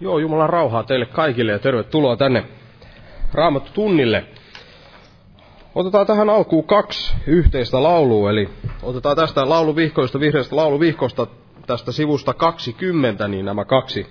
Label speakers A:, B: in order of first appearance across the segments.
A: Joo, Jumalan rauhaa teille kaikille ja tervetuloa tänne Raamattu tunnille. Otetaan tähän alkuun kaksi yhteistä laulua, eli otetaan tästä lauluvihkoista, vihreästä lauluvihkosta tästä sivusta 20, niin nämä kaksi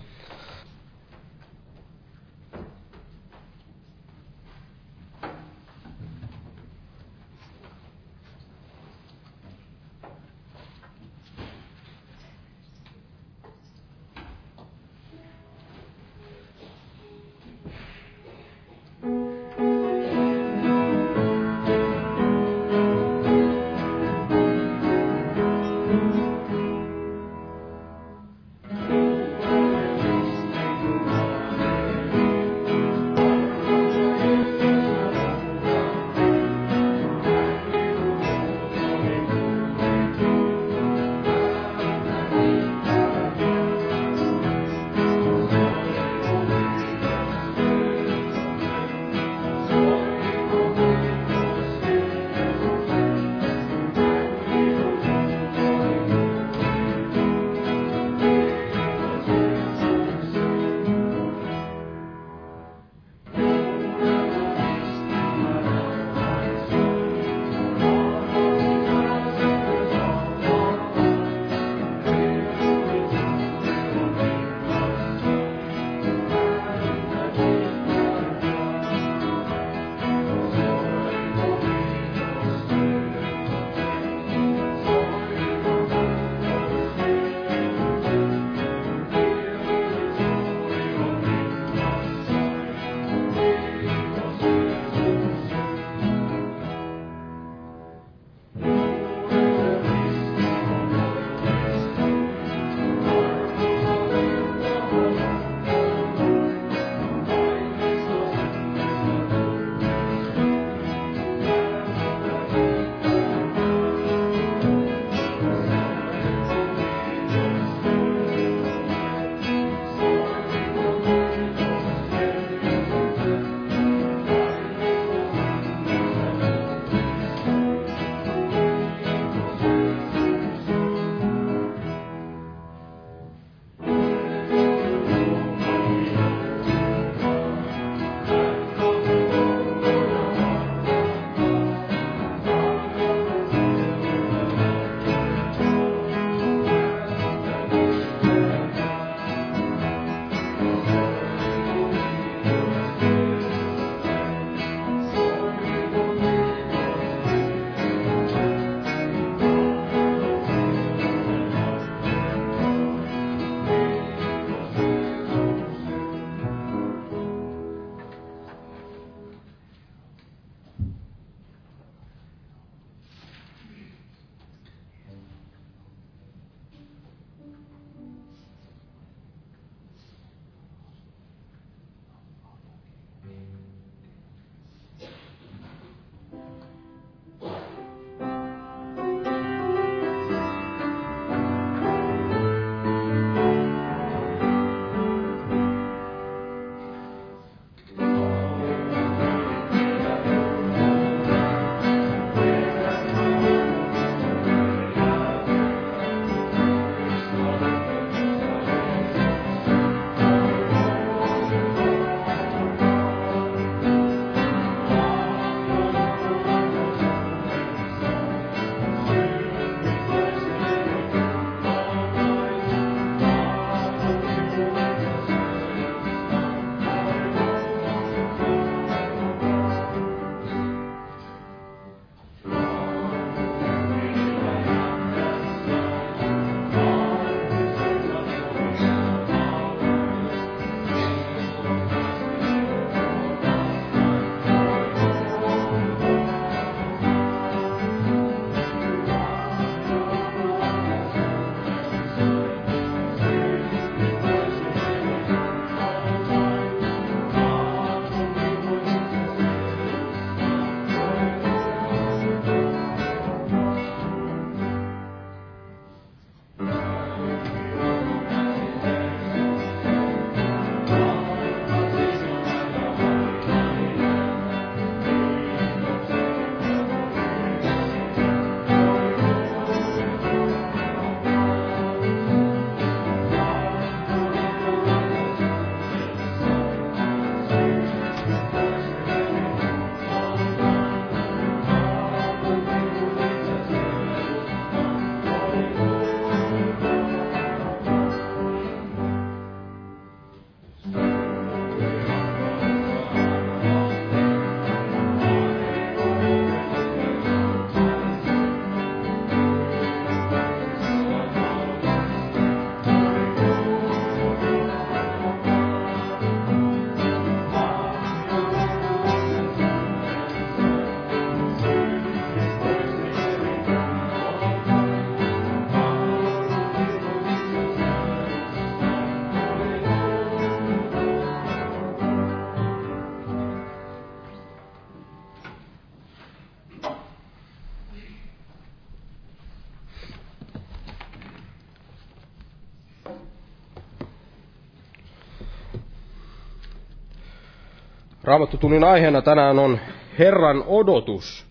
A: Raamattutunnin aiheena tänään on Herran odotus.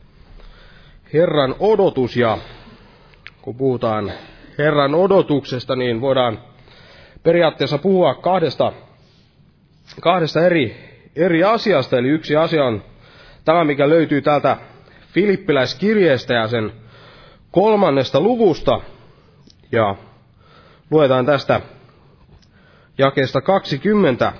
A: Herran odotus ja kun puhutaan Herran odotuksesta, niin voidaan periaatteessa puhua kahdesta, kahdesta eri, eri asiasta. Eli yksi asia on tämä, mikä löytyy täältä Filippiläiskirjeestä ja sen kolmannesta luvusta. Ja luetaan tästä jakeesta 20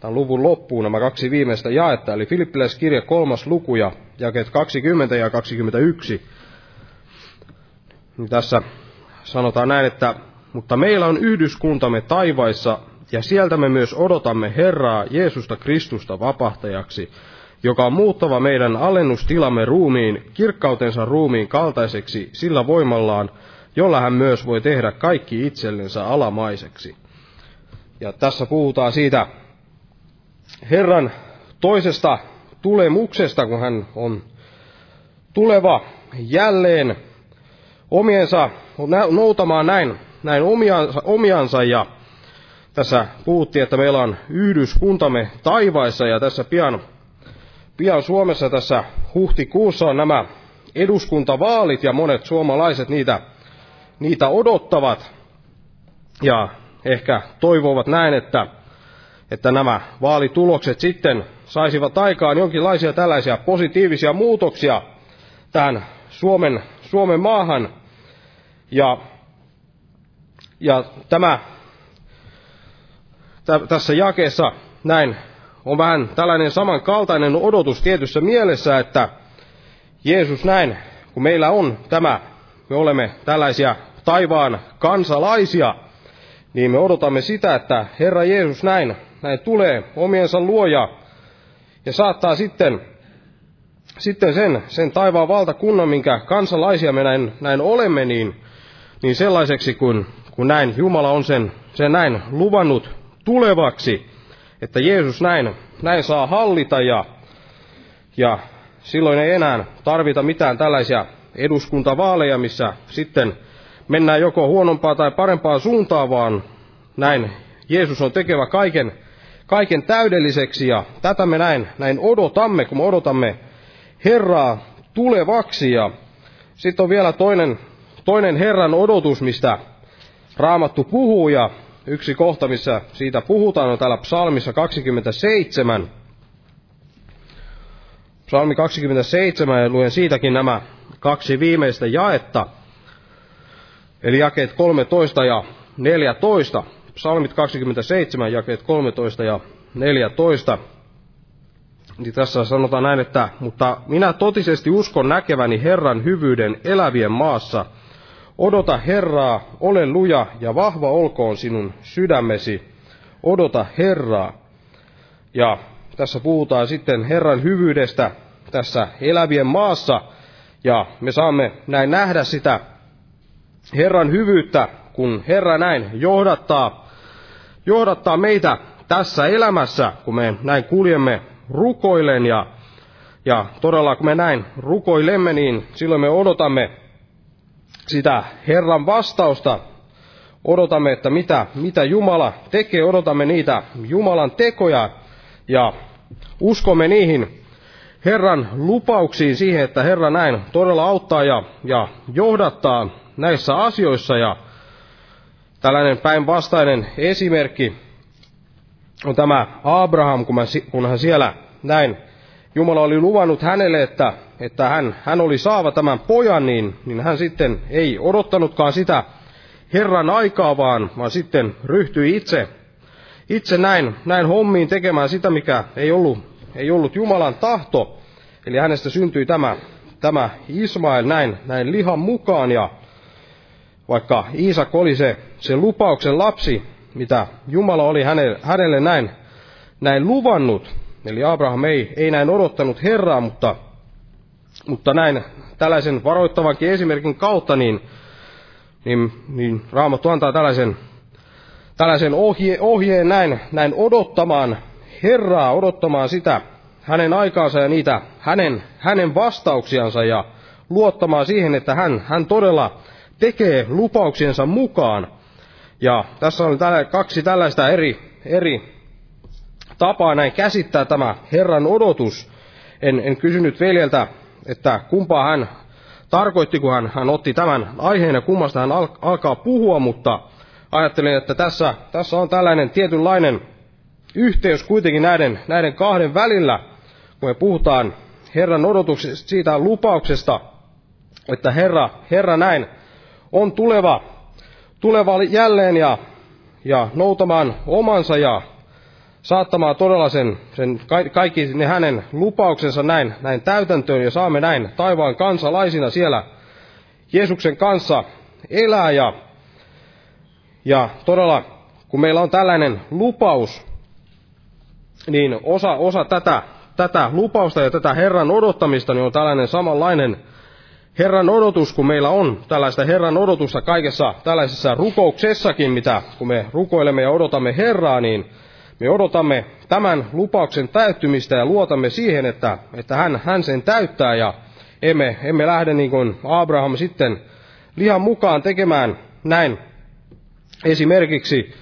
A: tämän luvun loppuun nämä kaksi viimeistä jaetta, eli Filippiläiskirja kolmas luku ja jakeet 20 ja 21. Niin tässä sanotaan näin, että mutta meillä on yhdyskuntamme taivaissa, ja sieltä me myös odotamme Herraa Jeesusta Kristusta vapahtajaksi, joka on muuttava meidän alennustilamme ruumiin, kirkkautensa ruumiin kaltaiseksi sillä voimallaan, jolla hän myös voi tehdä kaikki itsellensä alamaiseksi. Ja tässä puhutaan siitä Herran toisesta tulemuksesta, kun hän on tuleva jälleen omiensa, noutamaan näin, näin omiansa, omiansa. Ja tässä puhuttiin, että meillä on yhdyskuntamme taivaissa ja tässä pian, pian Suomessa tässä huhtikuussa on nämä eduskuntavaalit ja monet suomalaiset niitä, niitä odottavat. Ja ehkä toivovat näin, että että nämä vaalitulokset sitten saisivat aikaan jonkinlaisia tällaisia positiivisia muutoksia tähän Suomen, Suomen maahan. Ja, ja tämä t- tässä jakeessa näin on vähän tällainen samankaltainen odotus tietyssä mielessä, että Jeesus näin, kun meillä on tämä, me olemme tällaisia taivaan kansalaisia, niin me odotamme sitä, että Herra Jeesus näin näin tulee omiensa luoja ja saattaa sitten, sitten sen, sen taivaan valtakunnan, minkä kansalaisia me näin, näin olemme, niin, niin sellaiseksi kun, kun näin. Jumala on sen, sen näin luvannut tulevaksi, että Jeesus näin, näin saa hallita ja, ja silloin ei enää tarvita mitään tällaisia eduskuntavaaleja, missä sitten mennään joko huonompaa tai parempaa suuntaan, vaan näin Jeesus on tekevä kaiken kaiken täydelliseksi ja tätä me näin, näin odotamme, kun me odotamme Herraa tulevaksi. Ja sitten on vielä toinen, toinen Herran odotus, mistä Raamattu puhuu ja yksi kohta, missä siitä puhutaan, on täällä psalmissa 27. Psalmi 27 ja luen siitäkin nämä kaksi viimeistä jaetta. Eli jakeet 13 ja 14 psalmit 27, jakeet 13 ja 14. Niin tässä sanotaan näin, että mutta minä totisesti uskon näkeväni Herran hyvyyden elävien maassa. Odota Herraa, ole luja ja vahva olkoon sinun sydämesi. Odota Herraa. Ja tässä puhutaan sitten Herran hyvyydestä tässä elävien maassa. Ja me saamme näin nähdä sitä Herran hyvyyttä, kun Herra näin johdattaa johdattaa meitä tässä elämässä, kun me näin kuljemme rukoilen ja, ja todella kun me näin rukoilemme, niin silloin me odotamme sitä Herran vastausta, odotamme, että mitä, mitä Jumala tekee, odotamme niitä Jumalan tekoja ja uskomme niihin Herran lupauksiin siihen, että Herra näin todella auttaa ja, ja johdattaa näissä asioissa. Ja Tällainen päinvastainen esimerkki on tämä Abraham, kun, hän siellä näin, Jumala oli luvannut hänelle, että, että hän, hän oli saava tämän pojan, niin, niin hän sitten ei odottanutkaan sitä Herran aikaa, vaan, vaan sitten ryhtyi itse, itse näin, näin hommiin tekemään sitä, mikä ei ollut, ei ollut Jumalan tahto. Eli hänestä syntyi tämä, tämä Ismael näin, näin lihan mukaan ja vaikka Iisak oli se, se lupauksen lapsi, mitä Jumala oli hänelle, hänelle näin, näin luvannut, eli Abraham ei, ei näin odottanut Herraa, mutta, mutta näin tällaisen varoittavankin esimerkin kautta, niin, niin, niin Raamattu antaa tällaisen, tällaisen ohje, ohjeen näin, näin odottamaan Herraa, odottamaan sitä hänen aikaansa ja niitä hänen, hänen vastauksiansa ja luottamaan siihen, että hän, hän todella tekee lupauksiensa mukaan. Ja tässä on tällä, kaksi tällaista eri, eri tapaa näin käsittää tämä Herran odotus. En, en kysynyt veljeltä, että kumpaa hän tarkoitti, kun hän, hän otti tämän aiheen ja kummasta hän al, alkaa puhua, mutta ajattelin, että tässä, tässä on tällainen tietynlainen yhteys kuitenkin näiden, näiden kahden välillä, kun me puhutaan Herran odotuksesta, siitä lupauksesta, että Herra, Herra näin on tuleva, tuleva jälleen ja, ja noutamaan omansa ja saattamaan todella sen, sen kaikki ne hänen lupauksensa näin, näin täytäntöön ja saamme näin taivaan kansalaisina siellä Jeesuksen kanssa elää ja, ja todella kun meillä on tällainen lupaus, niin osa, osa tätä, tätä lupausta ja tätä Herran odottamista niin on tällainen samanlainen Herran odotus, kun meillä on tällaista Herran odotusta kaikessa tällaisessa rukouksessakin, mitä kun me rukoilemme ja odotamme Herraa, niin me odotamme tämän lupauksen täyttymistä ja luotamme siihen, että, että hän, hän sen täyttää ja emme, emme lähde niin kuin Abraham sitten lihan mukaan tekemään näin. Esimerkiksi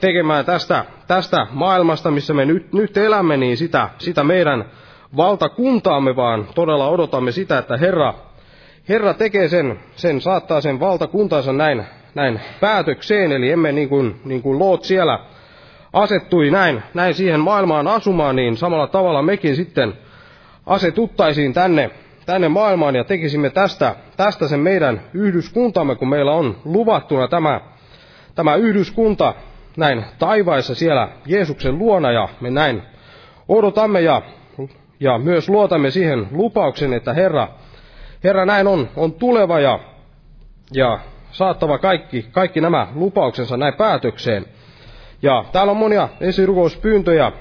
A: tekemään tästä, tästä maailmasta, missä me nyt, nyt elämme, niin sitä, sitä meidän valtakuntaamme, vaan todella odotamme sitä, että Herra, Herra tekee sen, sen, saattaa sen valtakuntansa näin, näin päätökseen, eli emme niin kuin, niin kuin Loot siellä asettui näin, näin siihen maailmaan asumaan, niin samalla tavalla mekin sitten asetuttaisiin tänne, tänne maailmaan ja tekisimme tästä, tästä sen meidän yhdyskuntamme, kun meillä on luvattuna tämä, tämä yhdyskunta näin taivaissa siellä Jeesuksen luona. Ja me näin odotamme ja, ja myös luotamme siihen lupauksen, että Herra, Herra näin on, on tuleva ja, ja saattava kaikki, kaikki nämä lupauksensa näin päätökseen. Ja täällä on monia esirukouspyyntöjä.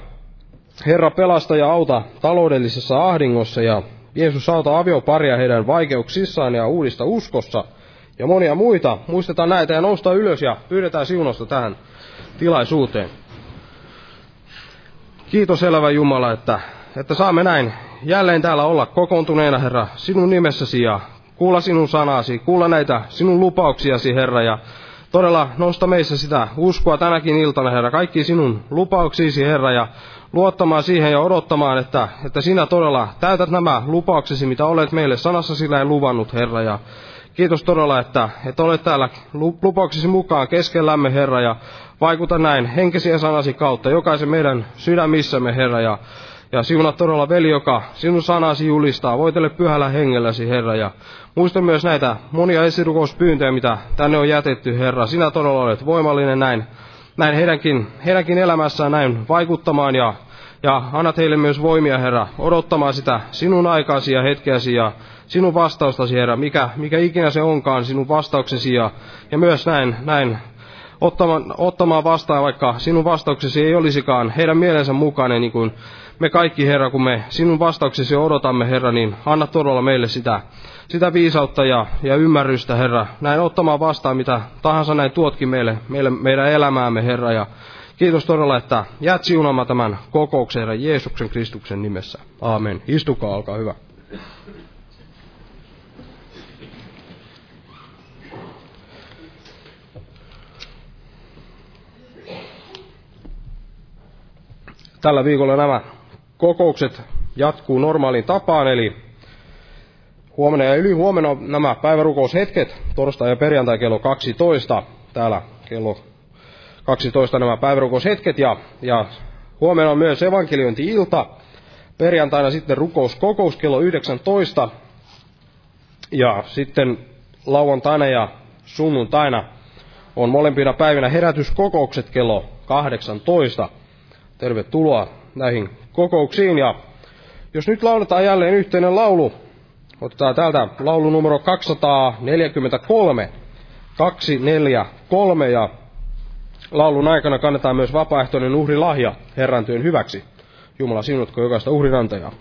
A: Herra pelasta ja auta taloudellisessa ahdingossa ja Jeesus auta avioparia heidän vaikeuksissaan ja uudista uskossa ja monia muita. Muistetaan näitä ja nousta ylös ja pyydetään siunosta tähän tilaisuuteen. Kiitos elävä Jumala, että, että saamme näin jälleen täällä olla kokoontuneena, Herra, sinun nimessäsi ja kuulla sinun sanasi, kuulla näitä sinun lupauksiasi, Herra, ja todella nosta meissä sitä uskoa tänäkin iltana, Herra, kaikki sinun lupauksisi, Herra, ja luottamaan siihen ja odottamaan, että, että sinä todella täytät nämä lupauksesi, mitä olet meille sanassa sillä luvannut, Herra, ja kiitos todella, että, että olet täällä lupauksesi mukaan keskellämme, Herra, ja vaikuta näin henkisiä sanasi kautta jokaisen meidän sydämissämme, Herra, ja, ja siunaa todella veli, joka sinun sanasi julistaa. Voitele pyhällä hengelläsi, Herra, ja muista myös näitä monia esirukouspyyntöjä, mitä tänne on jätetty, Herra. Sinä todella olet voimallinen näin, näin heidänkin, heidänkin elämässään näin vaikuttamaan, ja, ja annat heille myös voimia, Herra, odottamaan sitä sinun aikaasi ja hetkeäsi, ja sinun vastaustasi, Herra, mikä, mikä ikinä se onkaan, sinun vastauksesi, ja, ja myös näin, näin ottamaan, ottamaan vastaan, vaikka sinun vastauksesi ei olisikaan heidän mielensä mukainen, niin kuin me kaikki, Herra, kun me sinun vastauksesi odotamme, Herra, niin anna todella meille sitä, sitä viisautta ja, ja ymmärrystä, Herra, näin ottamaan vastaan, mitä tahansa näin tuotkin meille, meille meidän elämäämme, Herra, ja kiitos todella, että jäät siunaamaan tämän kokouksen, Herra, Jeesuksen Kristuksen nimessä. Aamen. Istukaa, olkaa hyvä. tällä viikolla nämä kokoukset jatkuu normaaliin tapaan, eli huomenna ja yli huomenna on nämä päivärukoushetket, torstai ja perjantai kello 12, täällä kello 12 nämä päivärukoushetket, ja, ja huomenna on myös evankeliointi-ilta, perjantaina sitten rukouskokous kello 19, ja sitten lauantaina ja sunnuntaina on molempina päivinä herätyskokoukset kello 18 tervetuloa näihin kokouksiin. Ja jos nyt lauletaan jälleen yhteinen laulu, otetaan täältä laulu numero 243, 243 ja laulun aikana kannetaan myös vapaaehtoinen uhrilahja Herran työn hyväksi. Jumala sinutko jokaista uhrinantajaa.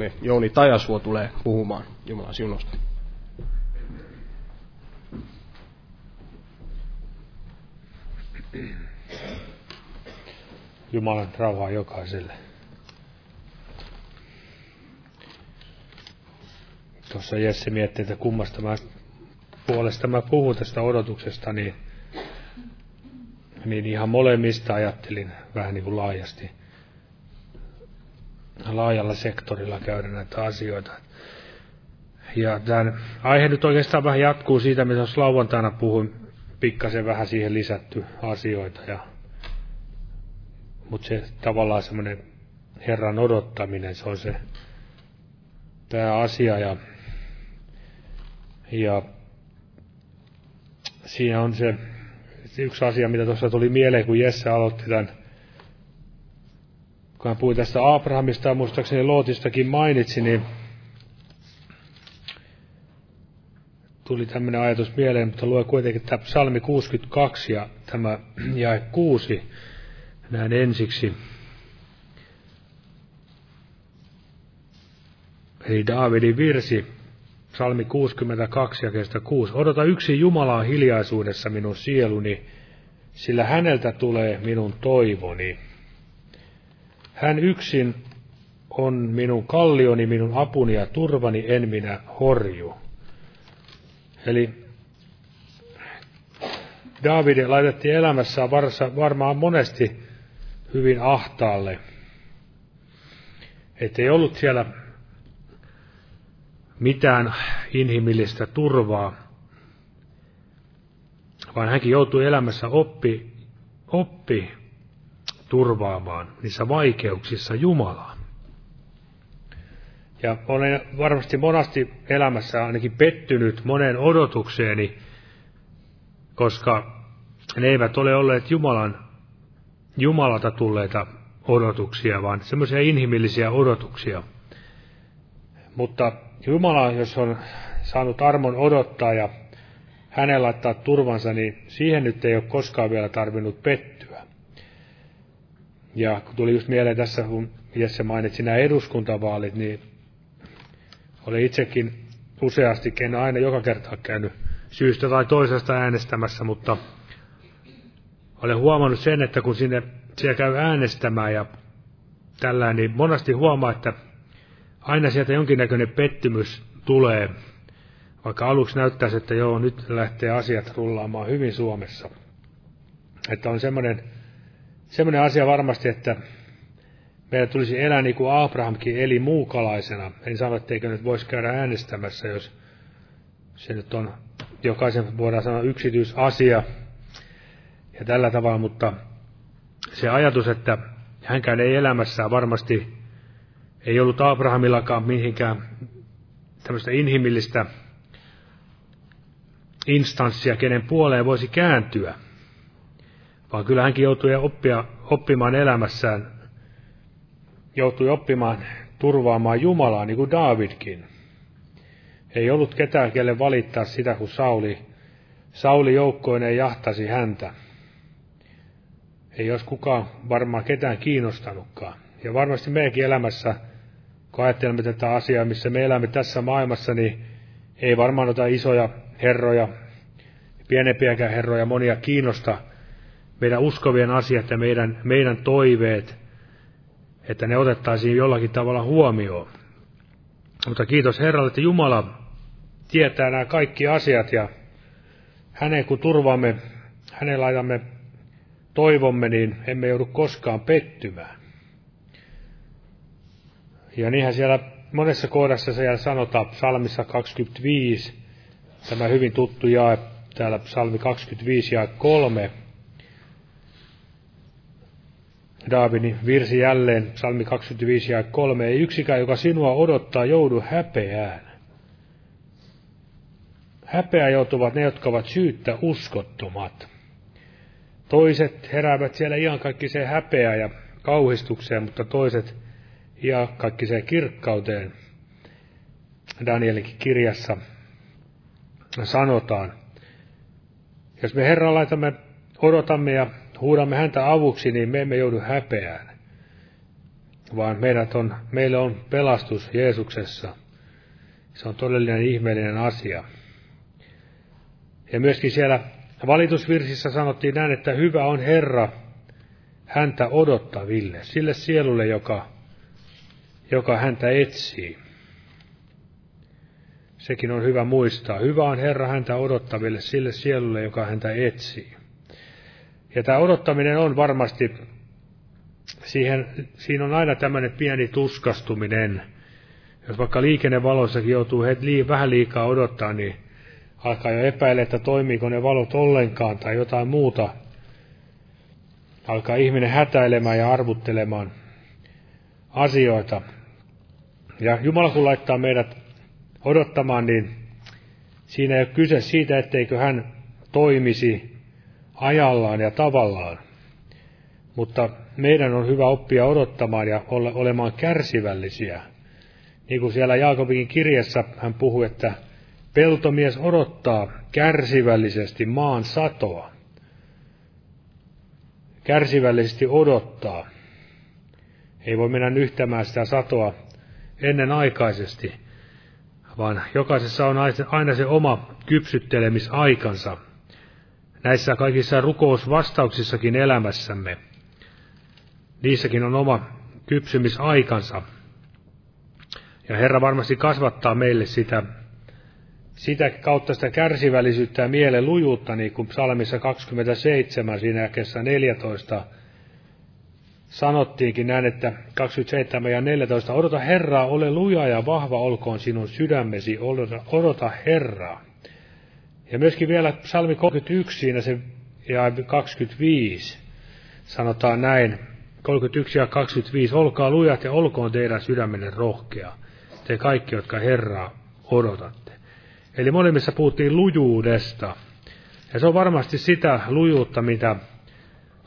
A: Velimme Jouni Tajasvuo tulee puhumaan Jumalan siunosta.
B: Jumalan rauhaa jokaiselle. Tuossa Jesse mietti, että kummasta mä, puolesta mä puhun tästä odotuksesta, niin, niin ihan molemmista ajattelin vähän niin kuin laajasti. Laajalla sektorilla käydä näitä asioita. Ja tämän aihe nyt oikeastaan vähän jatkuu siitä, mitä tuossa lauantaina puhuin, pikkasen vähän siihen lisätty asioita. Ja, mutta se tavallaan semmoinen Herran odottaminen, se on se tämä asia. Ja ja siinä on se, se yksi asia, mitä tuossa tuli mieleen, kun Jesse aloitti tämän, kun hän puhui tästä Abrahamista ja muistaakseni Lootistakin mainitsi, niin tuli tämmöinen ajatus mieleen, mutta lue kuitenkin tämä psalmi 62 ja tämä jae 6 näin ensiksi. Eli Daavidin virsi, Salmi 62 ja kestä 6. Odota yksi Jumalaa hiljaisuudessa minun sieluni, sillä häneltä tulee minun toivoni. Hän yksin on minun kallioni, minun apuni ja turvani, en minä horju. Eli David laitettiin elämässään varmaan monesti hyvin ahtaalle. Että ei ollut siellä mitään inhimillistä turvaa, vaan hänkin joutui elämässä oppi, oppi turvaamaan niissä vaikeuksissa Jumalaa. Ja olen varmasti monasti elämässä ainakin pettynyt moneen odotukseeni, koska ne eivät ole olleet Jumalan, Jumalalta tulleita odotuksia, vaan semmoisia inhimillisiä odotuksia. Mutta Jumala, jos on saanut armon odottaa ja hänen laittaa turvansa, niin siihen nyt ei ole koskaan vielä tarvinnut pettyä. Ja kun tuli just mieleen tässä, kun Jesse mainitsi nämä eduskuntavaalit, niin olen itsekin useasti, en aina joka kerta käynyt syystä tai toisesta äänestämässä, mutta olen huomannut sen, että kun sinne siellä käy äänestämään ja tällä, niin monasti huomaa, että aina sieltä jonkinnäköinen pettymys tulee, vaikka aluksi näyttäisi, että joo, nyt lähtee asiat rullaamaan hyvin Suomessa. Että on semmoinen, semmoinen asia varmasti, että meidän tulisi elää niin kuin Abrahamkin eli muukalaisena. En sano, etteikö nyt voisi käydä äänestämässä, jos se nyt on jokaisen, voidaan sanoa, yksityisasia ja tällä tavalla, mutta se ajatus, että hänkään ei elämässään varmasti ei ollut Abrahamillakaan mihinkään tämmöistä inhimillistä instanssia, kenen puoleen voisi kääntyä, vaan kyllä hänkin joutui oppia, oppimaan elämässään, joutui oppimaan turvaamaan Jumalaa, niin kuin Davidkin. Ei ollut ketään, kelle valittaa sitä, kun Sauli, Sauli joukkoineen jahtasi häntä. Ei olisi kukaan varmaan ketään kiinnostanutkaan. Ja varmasti meidänkin elämässä kun ajattelemme tätä asiaa, missä me elämme tässä maailmassa, niin ei varmaan ota isoja herroja, pienempiäkään herroja, monia kiinnosta meidän uskovien asiat ja meidän, meidän toiveet, että ne otettaisiin jollakin tavalla huomioon. Mutta kiitos Herralle, että Jumala tietää nämä kaikki asiat ja hänen kun turvaamme, hänen laitamme toivomme, niin emme joudu koskaan pettymään. Ja niinhän siellä monessa kohdassa siellä sanotaan psalmissa 25, tämä hyvin tuttu jae, täällä psalmi 25 ja 3. Daavidin virsi jälleen, psalmi 25 ja 3. Ei yksikään, joka sinua odottaa, joudu häpeään. Häpeä joutuvat ne, jotka ovat syyttä uskottomat. Toiset heräävät siellä ihan kaikki se häpeä ja kauhistukseen, mutta toiset ja kaikki se kirkkauteen. Danielikin kirjassa sanotaan. Jos me Herran laitamme, odotamme ja huudamme häntä avuksi, niin me emme joudu häpeään. vaan meidät on, meille on pelastus Jeesuksessa. Se on todellinen ihmeellinen asia. Ja myöskin siellä valitusvirsissä sanottiin näin, että hyvä on Herra häntä odottaville, sille sielulle, joka, joka häntä etsii. Sekin on hyvä muistaa. Hyvä on Herra häntä odottaville, sille sielulle, joka häntä etsii. Ja tämä odottaminen on varmasti, siihen, siinä on aina tämmöinen pieni tuskastuminen. Jos vaikka liikennevalossakin joutuu heti vähän liikaa odottaa, niin alkaa jo epäillä, että toimiiko ne valot ollenkaan tai jotain muuta. Alkaa ihminen hätäilemään ja arvuttelemaan asioita. Ja Jumala kun laittaa meidät odottamaan, niin siinä ei ole kyse siitä, etteikö hän toimisi ajallaan ja tavallaan. Mutta meidän on hyvä oppia odottamaan ja ole, olemaan kärsivällisiä. Niin kuin siellä Jaakobikin kirjassa hän puhuu, että peltomies odottaa kärsivällisesti maan satoa. Kärsivällisesti odottaa. Ei voi mennä nyhtämään sitä satoa ennenaikaisesti, vaan jokaisessa on aina se oma kypsyttelemisaikansa. Näissä kaikissa rukousvastauksissakin elämässämme, niissäkin on oma kypsymisaikansa. Ja Herra varmasti kasvattaa meille sitä, sitä kautta sitä kärsivällisyyttä ja mielen lujuutta, niin kuin psalmissa 27, siinä jakessa 14, sanottiinkin näin, että 27 ja 14, odota Herraa, ole luja ja vahva olkoon sinun sydämesi, odota, odota Herraa. Ja myöskin vielä psalmi 31 siinä se ja 25 sanotaan näin, 31 ja 25, olkaa lujat ja olkoon teidän sydämenne rohkea, te kaikki, jotka Herraa odotatte. Eli molemmissa puhuttiin lujuudesta. Ja se on varmasti sitä lujuutta, mitä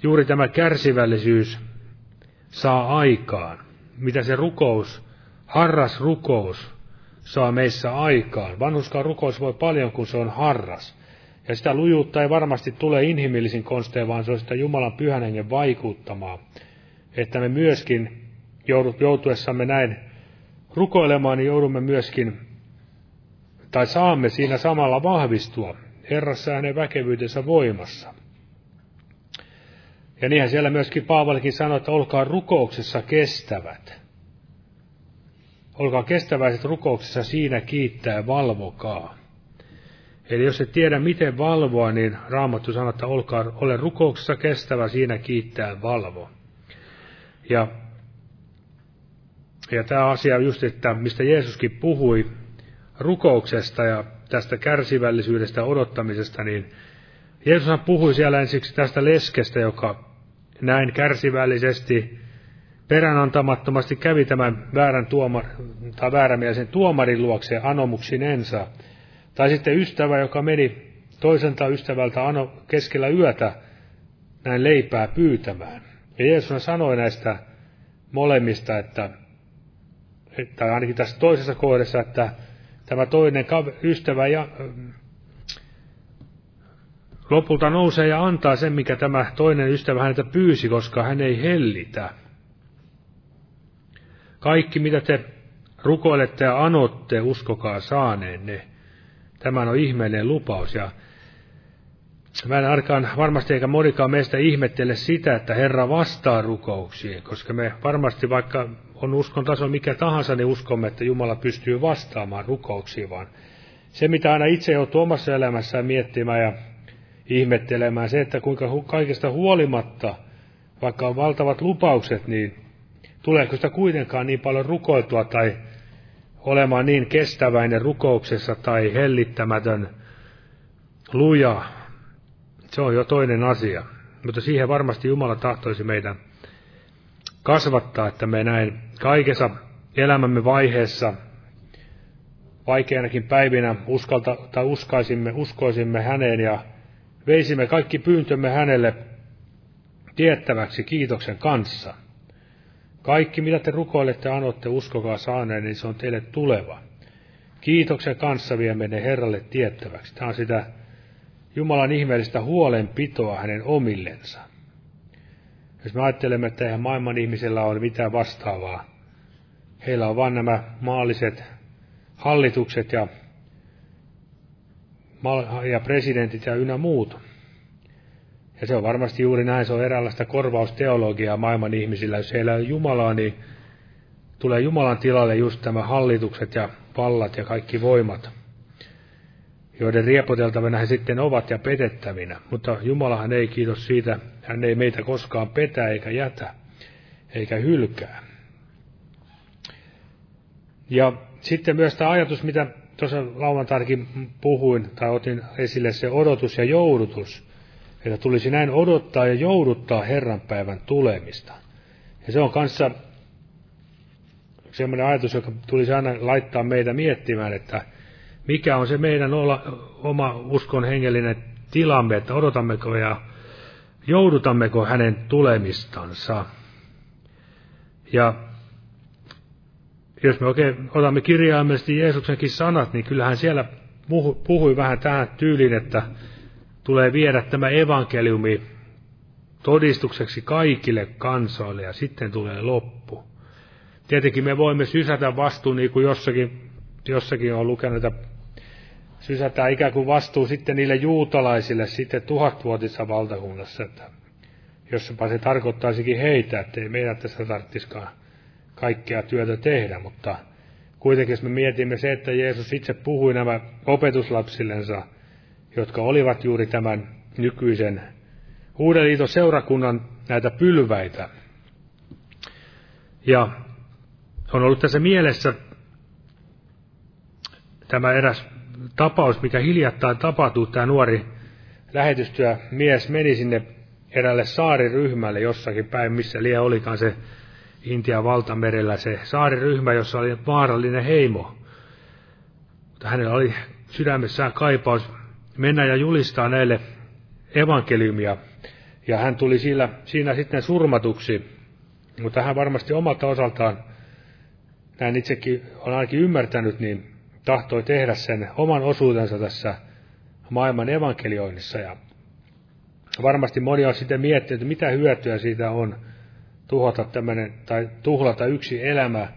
B: juuri tämä kärsivällisyys saa aikaan, mitä se rukous, harras rukous saa meissä aikaan. Vanhuskaan rukous voi paljon, kun se on harras. Ja sitä lujuutta ei varmasti tule inhimillisin konstein, vaan se on sitä Jumalan pyhän hengen vaikuttamaa. Että me myöskin joutuessamme näin rukoilemaan, niin joudumme myöskin, tai saamme siinä samalla vahvistua Herrassa ja hänen väkevyytensä voimassa. Ja niinhän siellä myöskin Paavalikin sanoi, että olkaa rukouksessa kestävät. Olkaa kestäväiset rukouksessa siinä kiittää valvokaa. Eli jos et tiedä miten valvoa, niin Raamattu sanoo, että olkaa, ole rukouksessa kestävä, siinä kiittää valvo. Ja, ja tämä asia just, että mistä Jeesuskin puhui rukouksesta ja tästä kärsivällisyydestä odottamisesta, niin Jeesus puhui siellä ensiksi tästä leskestä, joka näin kärsivällisesti peränantamattomasti kävi tämän väärän tuomar, tai väärämielisen tuomarin luokse anomuksinensa. Tai sitten ystävä, joka meni toiselta ystävältä ano, keskellä yötä näin leipää pyytämään. Ja Jeesus sanoi näistä molemmista, että, tai ainakin tässä toisessa kohdassa, että tämä toinen ystävä ja, lopulta nousee ja antaa sen, mikä tämä toinen ystävä häneltä pyysi, koska hän ei hellitä. Kaikki, mitä te rukoilette ja anotte, uskokaa saaneenne. Tämä on ihmeellinen lupaus. Ja mä en ainakaan varmasti eikä monikaan meistä ihmettele sitä, että Herra vastaa rukouksiin, koska me varmasti vaikka on uskon taso mikä tahansa, niin uskomme, että Jumala pystyy vastaamaan rukouksiin, vaan se, mitä aina itse joutuu omassa elämässään miettimään ja ihmettelemään se, että kuinka kaikesta huolimatta, vaikka on valtavat lupaukset, niin tuleeko sitä kuitenkaan niin paljon rukoiltua tai olemaan niin kestäväinen rukouksessa tai hellittämätön luja. Se on jo toinen asia. Mutta siihen varmasti Jumala tahtoisi meidän kasvattaa, että me näin kaikessa elämämme vaiheessa, vaikeinakin päivinä uskalta, tai uskaisimme, uskoisimme häneen ja veisimme kaikki pyyntömme hänelle tiettäväksi kiitoksen kanssa. Kaikki, mitä te rukoilette ja anotte, uskokaa saaneen, niin se on teille tuleva. Kiitoksen kanssa viemme ne Herralle tiettäväksi. Tämä on sitä Jumalan ihmeellistä huolenpitoa hänen omillensa. Jos me ajattelemme, että eihän maailman ihmisellä ole mitään vastaavaa, heillä on vain nämä maalliset hallitukset ja, ja presidentit ja ynnä muut. Ja se on varmasti juuri näin, se on eräänlaista korvausteologiaa maailman ihmisillä. Jos heillä on Jumalaa, niin tulee Jumalan tilalle just tämä hallitukset ja vallat ja kaikki voimat, joiden riepoteltavina he sitten ovat ja petettävinä. Mutta Jumalahan ei kiitos siitä, hän ei meitä koskaan petä eikä jätä, eikä hylkää. Ja sitten myös tämä ajatus, mitä tuossa lauantaikin puhuin, tai otin esille se odotus ja joudutus, että tulisi näin odottaa ja jouduttaa Herran päivän tulemista. Ja se on kanssa semmoinen ajatus, joka tulisi aina laittaa meitä miettimään, että mikä on se meidän olla, oma uskon hengellinen tilamme, että odotammeko ja joudutammeko hänen tulemistansa. Ja jos me oikein otamme kirjaimellisesti Jeesuksenkin sanat, niin kyllähän siellä puhui vähän tähän tyyliin, että tulee viedä tämä evankeliumi todistukseksi kaikille kansoille ja sitten tulee loppu. Tietenkin me voimme sysätä vastuun, niin kuin jossakin, jossakin on lukenut, että sysätään ikään kuin vastuu sitten niille juutalaisille sitten tuhatvuotisessa valtakunnassa, että jospa se tarkoittaisikin heitä, että ei meidän tässä tarvitsisikaan kaikkea työtä tehdä, mutta kuitenkin jos me mietimme se, että Jeesus itse puhui nämä opetuslapsillensa, jotka olivat juuri tämän nykyisen Uuden liiton seurakunnan näitä pylväitä. Ja on ollut tässä mielessä tämä eräs tapaus, mikä hiljattain tapahtui, tämä nuori lähetystyö mies meni sinne eräälle saariryhmälle jossakin päin, missä liian olikaan se Intian valtamerellä se saariryhmä, jossa oli vaarallinen heimo. Mutta hänellä oli sydämessään kaipaus mennä ja julistaa näille evankeliumia. Ja hän tuli siinä, siinä sitten surmatuksi. Mutta hän varmasti omalta osaltaan, näin itsekin on ainakin ymmärtänyt, niin tahtoi tehdä sen oman osuutensa tässä maailman evankelioinnissa. Ja varmasti moni on sitten miettinyt, mitä hyötyä siitä on tuhota tämmöinen, tai tuhlata yksi elämä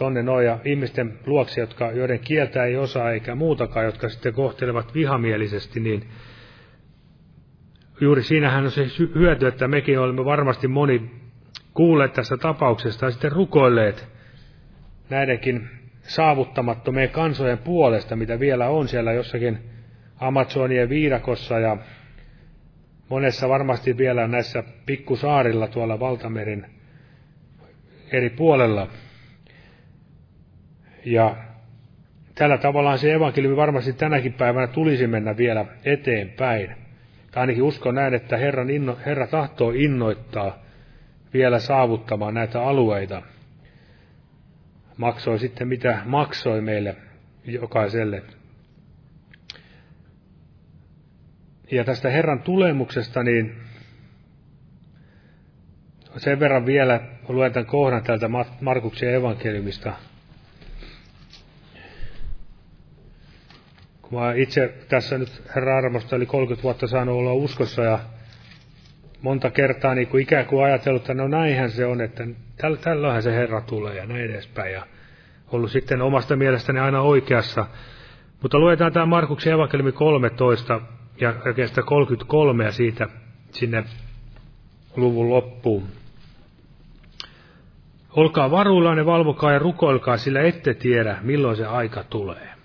B: tonne noin ja ihmisten luoksi, jotka, joiden kieltä ei osaa eikä muutakaan, jotka sitten kohtelevat vihamielisesti, niin juuri siinähän on se hyöty, että mekin olemme varmasti moni kuulleet tästä tapauksesta ja sitten rukoilleet näidenkin saavuttamattomien kansojen puolesta, mitä vielä on siellä jossakin Amazonien viidakossa ja monessa varmasti vielä näissä pikkusaarilla tuolla valtamerin eri puolella. Ja tällä tavallaan se evankeliumi varmasti tänäkin päivänä tulisi mennä vielä eteenpäin. Tai ainakin uskon näin, että Herran inno, Herra tahtoo innoittaa vielä saavuttamaan näitä alueita. Maksoi sitten mitä maksoi meille jokaiselle Ja tästä Herran tulemuksesta, niin sen verran vielä luen tämän kohdan täältä Markuksen evankeliumista. Mä itse tässä nyt Herran armosta eli 30 vuotta saanut olla uskossa ja monta kertaa niin kuin ikään kuin ajatellut, että no näinhän se on, että täl, tällöinhän se Herra tulee ja näin edespäin. Ja ollut sitten omasta mielestäni aina oikeassa. Mutta luetaan tämä Markuksen evankeliumi 13, ja oikeastaan 33 ja siitä sinne luvun loppuun. Olkaa varuillanne, valvokaa ja rukoilkaa, sillä ette tiedä, milloin se aika tulee.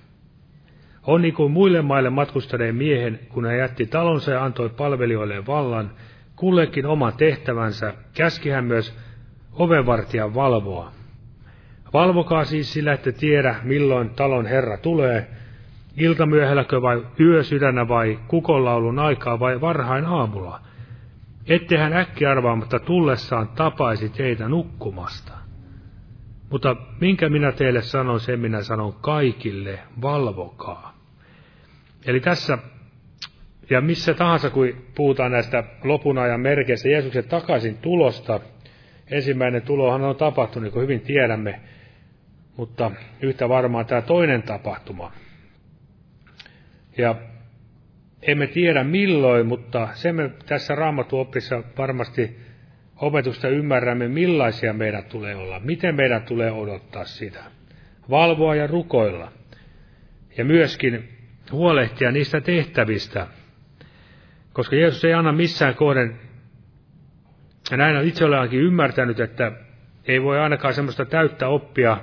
B: On niin kuin muille maille matkustaneen miehen, kun hän jätti talonsa ja antoi palvelijoille vallan, kullekin oman tehtävänsä, käski hän myös ovenvartijan valvoa. Valvokaa siis sillä, ette tiedä, milloin talon herra tulee, iltamyöhälläkö vai yösydänä vai kukonlaulun aikaa vai varhain aamulla. Ettehän äkki arvaamatta tullessaan tapaisi teitä nukkumasta. Mutta minkä minä teille sanon, sen minä sanon kaikille, valvokaa. Eli tässä ja missä tahansa, kun puhutaan näistä lopun ajan merkeistä, Jeesuksen takaisin tulosta, ensimmäinen tulohan on tapahtunut, niin kuin hyvin tiedämme, mutta yhtä varmaan tämä toinen tapahtuma, ja emme tiedä milloin, mutta se me tässä raamatuopissa varmasti opetusta ymmärrämme, millaisia meidän tulee olla, miten meidän tulee odottaa sitä, valvoa ja rukoilla, ja myöskin huolehtia niistä tehtävistä, koska Jeesus ei anna missään kohden, ja näin on itse olenkin ymmärtänyt, että ei voi ainakaan semmoista täyttä oppia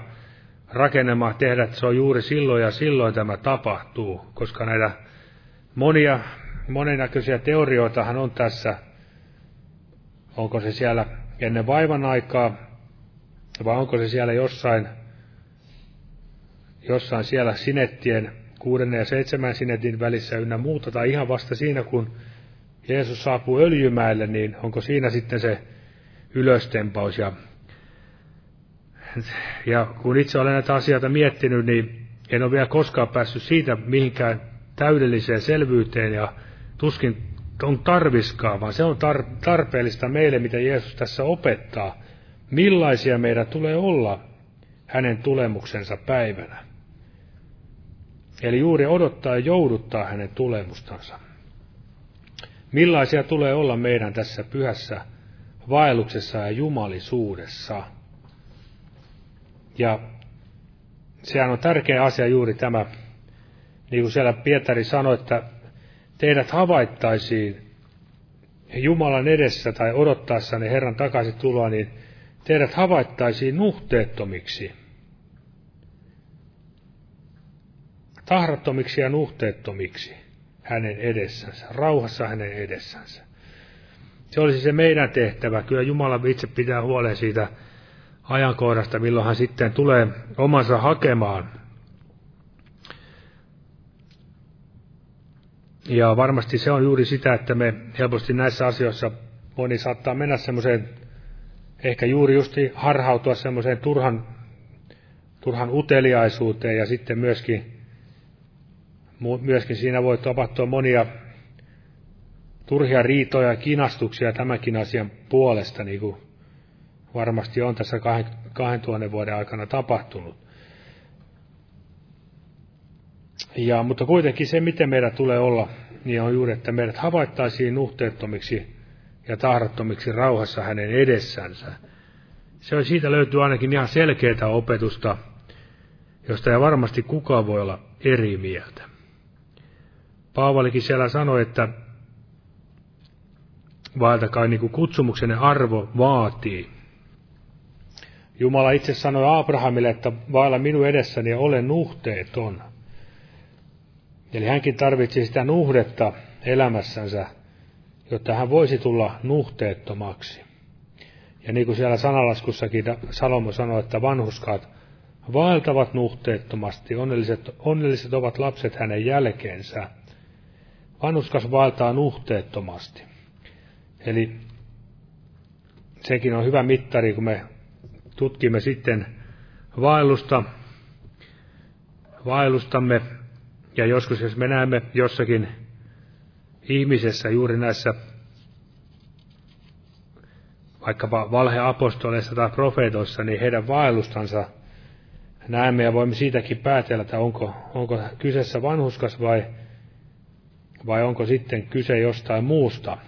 B: rakennemaan tehdä, että se on juuri silloin ja silloin tämä tapahtuu, koska näitä monia, moninäköisiä teorioitahan on tässä, onko se siellä ennen vaivan aikaa, vai onko se siellä jossain, jossain siellä sinettien, kuudennen ja seitsemän sinetin välissä ynnä muuta, tai ihan vasta siinä, kun Jeesus saapuu öljymäelle, niin onko siinä sitten se ylöstempaus ja ja kun itse olen näitä asioita miettinyt, niin en ole vielä koskaan päässyt siitä mihinkään täydelliseen selvyyteen ja tuskin on tarviskaa, vaan se on tar- tarpeellista meille, mitä Jeesus tässä opettaa, millaisia meidän tulee olla hänen tulemuksensa päivänä. Eli juuri odottaa ja jouduttaa hänen tulemustansa. Millaisia tulee olla meidän tässä pyhässä vaelluksessa ja jumalisuudessa. Ja sehän on tärkeä asia juuri tämä, niin kuin siellä Pietari sanoi, että teidät havaittaisiin Jumalan edessä tai odottaessanne Herran takaisin tuloa, niin teidät havaittaisiin nuhteettomiksi. Tahrattomiksi ja nuhteettomiksi hänen edessänsä, rauhassa hänen edessänsä. Se olisi se meidän tehtävä. Kyllä Jumala itse pitää huolen siitä ajankohdasta, milloin hän sitten tulee omansa hakemaan. Ja varmasti se on juuri sitä, että me helposti näissä asioissa moni saattaa mennä semmoiseen, ehkä juuri justi harhautua semmoiseen turhan, turhan uteliaisuuteen ja sitten myöskin, myöskin siinä voi tapahtua monia turhia riitoja ja kinastuksia tämänkin asian puolesta, niin kuin varmasti on tässä 2000 vuoden aikana tapahtunut. Ja, mutta kuitenkin se, miten meidän tulee olla, niin on juuri, että meidät havaittaisiin nuhteettomiksi ja tahrattomiksi rauhassa hänen edessänsä. Se on, siitä löytyy ainakin ihan selkeää opetusta, josta ei varmasti kukaan voi olla eri mieltä. Paavalikin siellä sanoi, että vaeltakaa niin kuin kutsumuksenne arvo vaatii. Jumala itse sanoi Abrahamille, että vailla minun edessäni ja ole nuhteeton. Eli hänkin tarvitsi sitä nuhdetta elämässänsä, jotta hän voisi tulla nuhteettomaksi. Ja niin kuin siellä sanalaskussakin Salomo sanoi, että vanhuskaat vaeltavat nuhteettomasti, onnelliset, onnelliset ovat lapset hänen jälkeensä. Vanhuskas vaeltaa nuhteettomasti. Eli sekin on hyvä mittari, kun me tutkimme sitten vaellusta, vaellustamme, ja joskus jos me näemme jossakin ihmisessä juuri näissä vaikkapa valheapostoleissa tai profeetoissa, niin heidän vaellustansa näemme ja voimme siitäkin päätellä, että onko, onko kyseessä vanhuskas vai, vai onko sitten kyse jostain muusta.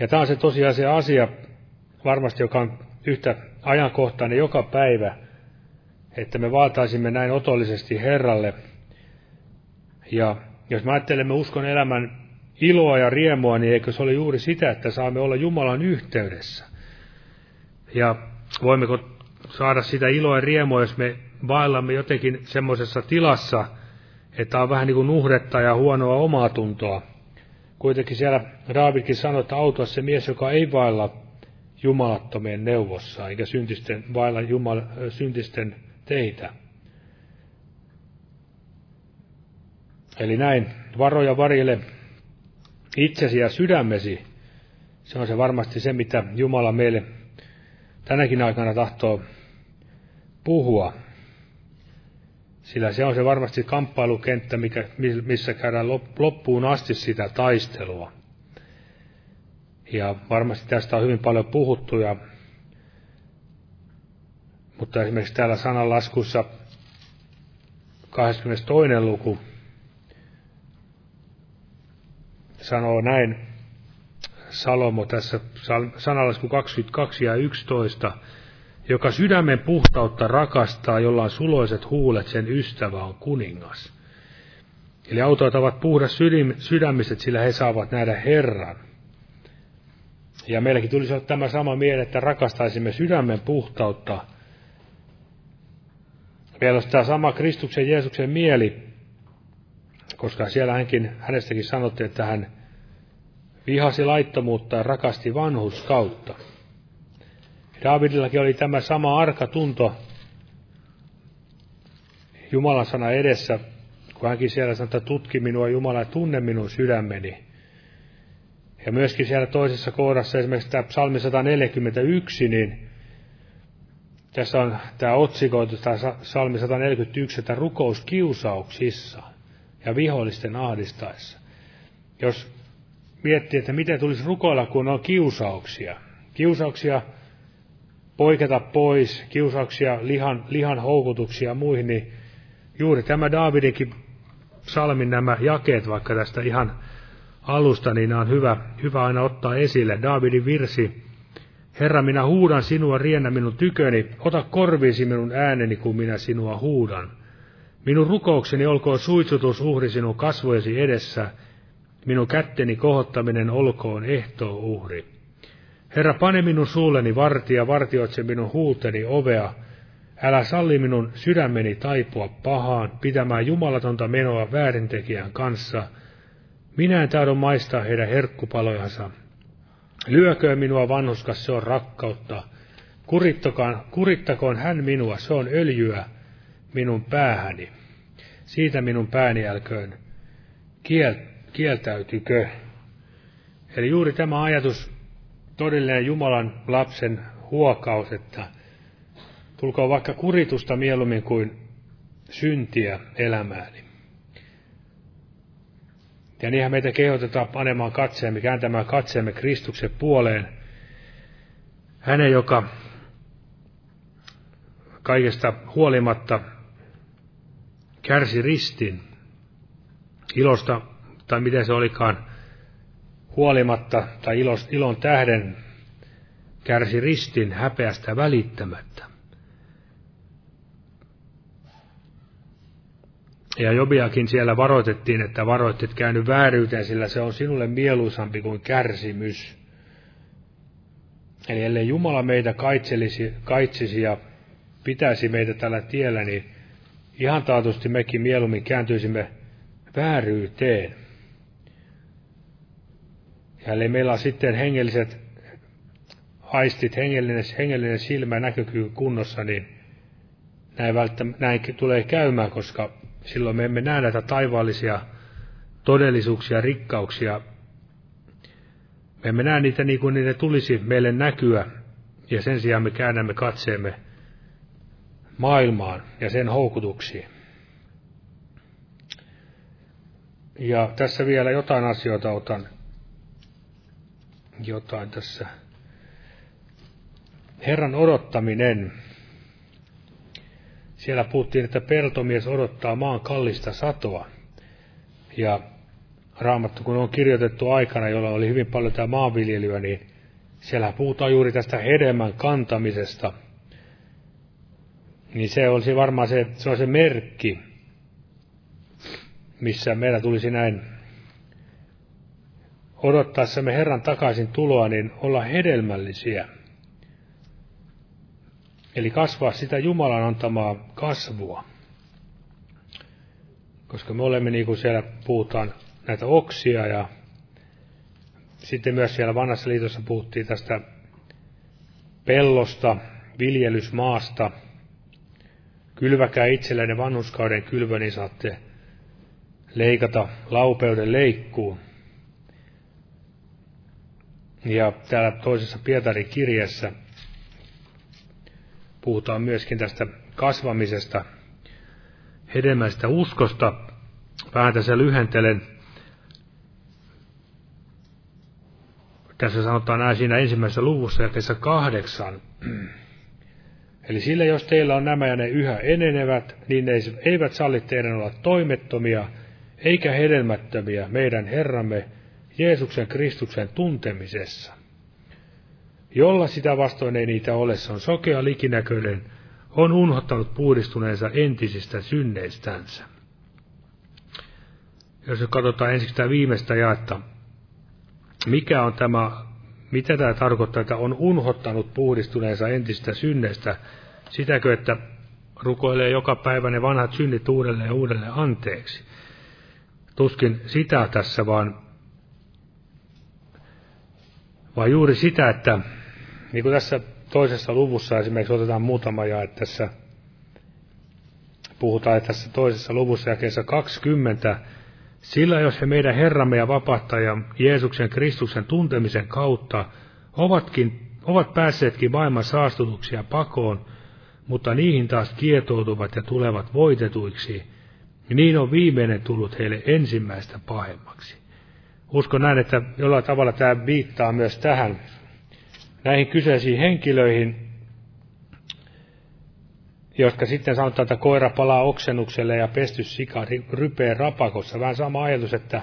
B: Ja tämä on se tosiasia asia, varmasti joka on yhtä ajankohtainen joka päivä, että me vaataisimme näin otollisesti Herralle. Ja jos me ajattelemme uskon elämän iloa ja riemua, niin eikö se ole juuri sitä, että saamme olla Jumalan yhteydessä? Ja voimmeko saada sitä iloa ja riemua, jos me vaellamme jotenkin semmoisessa tilassa, että on vähän niin kuin nuhdetta ja huonoa omaa tuntoa. Kuitenkin siellä Daavidkin sanoi, että autua se mies, joka ei vailla jumalattomien neuvossa, eikä syntisten, vailla Jumal, syntisten teitä. Eli näin, varoja varjele itsesi ja sydämesi. Se on se varmasti se, mitä Jumala meille tänäkin aikana tahtoo puhua. Sillä se on se varmasti kamppailukenttä, mikä, missä käydään loppuun asti sitä taistelua. Ja varmasti tästä on hyvin paljon puhuttu, ja, mutta esimerkiksi täällä sananlaskussa 22. luku sanoo näin Salomo tässä sanalasku 22 ja 11, joka sydämen puhtautta rakastaa, jolla on suloiset huulet, sen ystävä on kuningas. Eli autot ovat puhdas sydämiset, sillä he saavat nähdä Herran. Ja meilläkin tulisi olla tämä sama mieli, että rakastaisimme sydämen puhtautta. Olisi tämä sama Kristuksen Jeesuksen mieli, koska siellä hänkin, hänestäkin sanottiin, että hän vihasi laittomuutta ja rakasti vanhuskautta. Davidillakin oli tämä sama arka tunto Jumalan sana edessä, kun hänkin siellä sanoi, että tutki minua Jumala ja tunne minun sydämeni. Ja myöskin siellä toisessa kohdassa, esimerkiksi tämä psalmi 141, niin tässä on tämä otsikoitu, tämä psalmi 141, että rukous kiusauksissa ja vihollisten ahdistaessa. Jos miettii, että miten tulisi rukoilla, kun on kiusauksia. Kiusauksia poiketa pois, kiusauksia, lihan, lihan houkutuksia ja muihin, niin juuri tämä Daavidinkin psalmin nämä jakeet, vaikka tästä ihan alusta, niin on hyvä, hyvä aina ottaa esille. Daavidin virsi, Herra, minä huudan sinua, riennä minun tyköni, ota korviisi minun ääneni, kun minä sinua huudan. Minun rukoukseni olkoon suitsutus uhri sinun kasvojesi edessä, minun kätteni kohottaminen olkoon ehtoo uhri. Herra, pane minun suulleni vartia, vartioitse minun huulteni ovea, älä salli minun sydämeni taipua pahaan, pitämään jumalatonta menoa väärintekijän kanssa. Minä en tahdon maistaa heidän herkkupalojansa. Lyököön minua vanhuskas, se on rakkautta. Kurittakoon, kurittakoon hän minua, se on öljyä minun päähäni. Siitä minun pääni älköön kiel, kieltäytykö. Eli juuri tämä ajatus, todellinen Jumalan lapsen huokaus, että tulkoon vaikka kuritusta mieluummin kuin syntiä elämääni. Ja niinhän meitä kehotetaan panemaan katseemme, kääntämään katseemme Kristuksen puoleen. Hänen, joka kaikesta huolimatta kärsi ristin ilosta, tai miten se olikaan, huolimatta tai ilos, ilon tähden kärsi ristin häpeästä välittämättä. Ja Jobiakin siellä varoitettiin, että varoitit käynyt vääryyteen, sillä se on sinulle mieluisampi kuin kärsimys. Eli ellei Jumala meitä kaitselisi, kaitsisi ja pitäisi meitä tällä tiellä, niin ihan taatusti mekin mieluummin kääntyisimme vääryyteen. Ellei meillä on sitten hengelliset aistit, hengellinen, hengellinen silmä, näkökyky kunnossa, niin näin, välttämättä, näin tulee käymään, koska silloin me emme näe näitä taivaallisia todellisuuksia, rikkauksia. Me emme näe niitä niin kuin ne tulisi meille näkyä, ja sen sijaan me käännämme katseemme maailmaan ja sen houkutuksiin. Ja tässä vielä jotain asioita otan, jotain tässä. Herran odottaminen. Siellä puhuttiin, että peltomies odottaa maan kallista satoa. Ja raamattu, kun on kirjoitettu aikana, jolla oli hyvin paljon tämä maanviljelyä, niin siellä puhutaan juuri tästä hedelmän kantamisesta – niin se olisi varmaan se, se, on se merkki, missä meidän tulisi näin odottaessamme Herran takaisin tuloa, niin olla hedelmällisiä. Eli kasvaa sitä Jumalan antamaa kasvua. Koska me olemme, niin kuin siellä puhutaan, näitä oksia ja sitten myös siellä vanhassa liitossa puhuttiin tästä pellosta, viljelysmaasta – Kylväkää itsellenne vanhuskauden kylvö, niin saatte leikata laupeuden leikkuun. Ja täällä toisessa Pietarin kirjassa puhutaan myöskin tästä kasvamisesta, hedelmästä uskosta. Vähän tässä lyhentelen. Tässä sanotaan näin siinä ensimmäisessä luvussa ja tässä kahdeksan. Eli sillä jos teillä on nämä ja ne yhä enenevät, niin ne eivät salli teidän olla toimettomia eikä hedelmättömiä meidän Herramme Jeesuksen Kristuksen tuntemisessa. Jolla sitä vastoin ei niitä ole, se on sokea likinäköinen, on unhottanut puhdistuneensa entisistä synneistänsä. Jos nyt katsotaan ensiksi tämä viimeistä jaetta, mikä on tämä, mitä tämä tarkoittaa, että on unhottanut puhdistuneensa entistä synneistä, sitäkö, että rukoilee joka päivä ne vanhat synnit uudelleen ja uudelleen anteeksi. Tuskin sitä tässä, vaan, vaan juuri sitä, että niin kuin tässä toisessa luvussa esimerkiksi otetaan muutama jae tässä, puhutaan että tässä toisessa luvussa jakeessa 20, sillä jos he meidän Herramme ja vapahtaja Jeesuksen Kristuksen tuntemisen kautta ovatkin, ovat päässeetkin maailman saastutuksia pakoon, mutta niihin taas kietoutuvat ja tulevat voitetuiksi, niin on viimeinen tullut heille ensimmäistä pahemmaksi. Uskon näin, että jollain tavalla tämä viittaa myös tähän, näihin kyseisiin henkilöihin, jotka sitten sanotaan, että koira palaa oksennukselle ja pesty sika rypee rapakossa. Vähän sama ajatus, että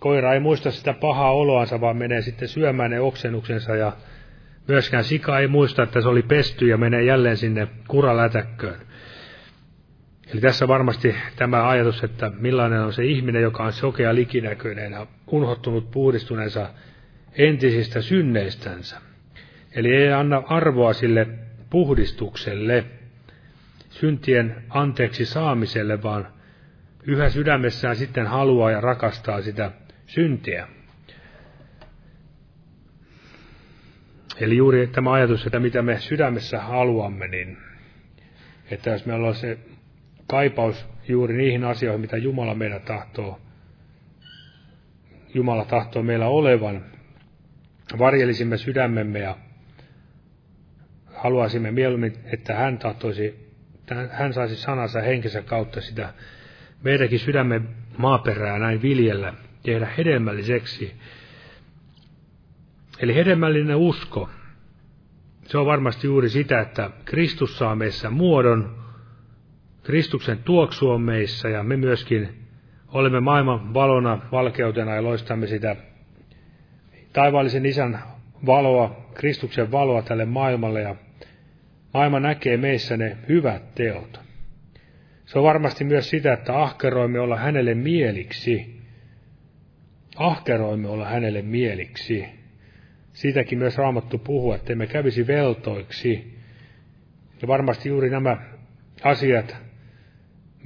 B: koira ei muista sitä pahaa oloansa, vaan menee sitten syömään ne oksennuksensa ja myöskään sika ei muista, että se oli pesty ja menee jälleen sinne kuralätäkköön. Eli tässä varmasti tämä ajatus, että millainen on se ihminen, joka on sokea likinäköinen ja unhottunut puhdistuneensa entisistä synneistänsä. Eli ei anna arvoa sille puhdistukselle, syntien anteeksi saamiselle, vaan yhä sydämessään sitten haluaa ja rakastaa sitä syntiä. Eli juuri tämä ajatus, että mitä me sydämessä haluamme, niin että jos meillä on se kaipaus juuri niihin asioihin, mitä Jumala meidän tahtoo, Jumala tahtoo meillä olevan, varjelisimme sydämemme ja haluaisimme mieluummin, että hän tahtoisi, hän saisi sanansa henkensä kautta sitä meidänkin sydämen maaperää näin viljellä, tehdä hedelmälliseksi. Eli hedelmällinen usko, se on varmasti juuri sitä, että Kristus saa meissä muodon, Kristuksen tuoksu on meissä ja me myöskin olemme maailman valona, valkeutena ja loistamme sitä taivaallisen isän valoa, Kristuksen valoa tälle maailmalle ja maailma näkee meissä ne hyvät teot. Se on varmasti myös sitä, että ahkeroimme olla hänelle mieliksi. Ahkeroimme olla hänelle mieliksi. Siitäkin myös Raamattu puhuu, että emme kävisi veltoiksi. Ja varmasti juuri nämä asiat,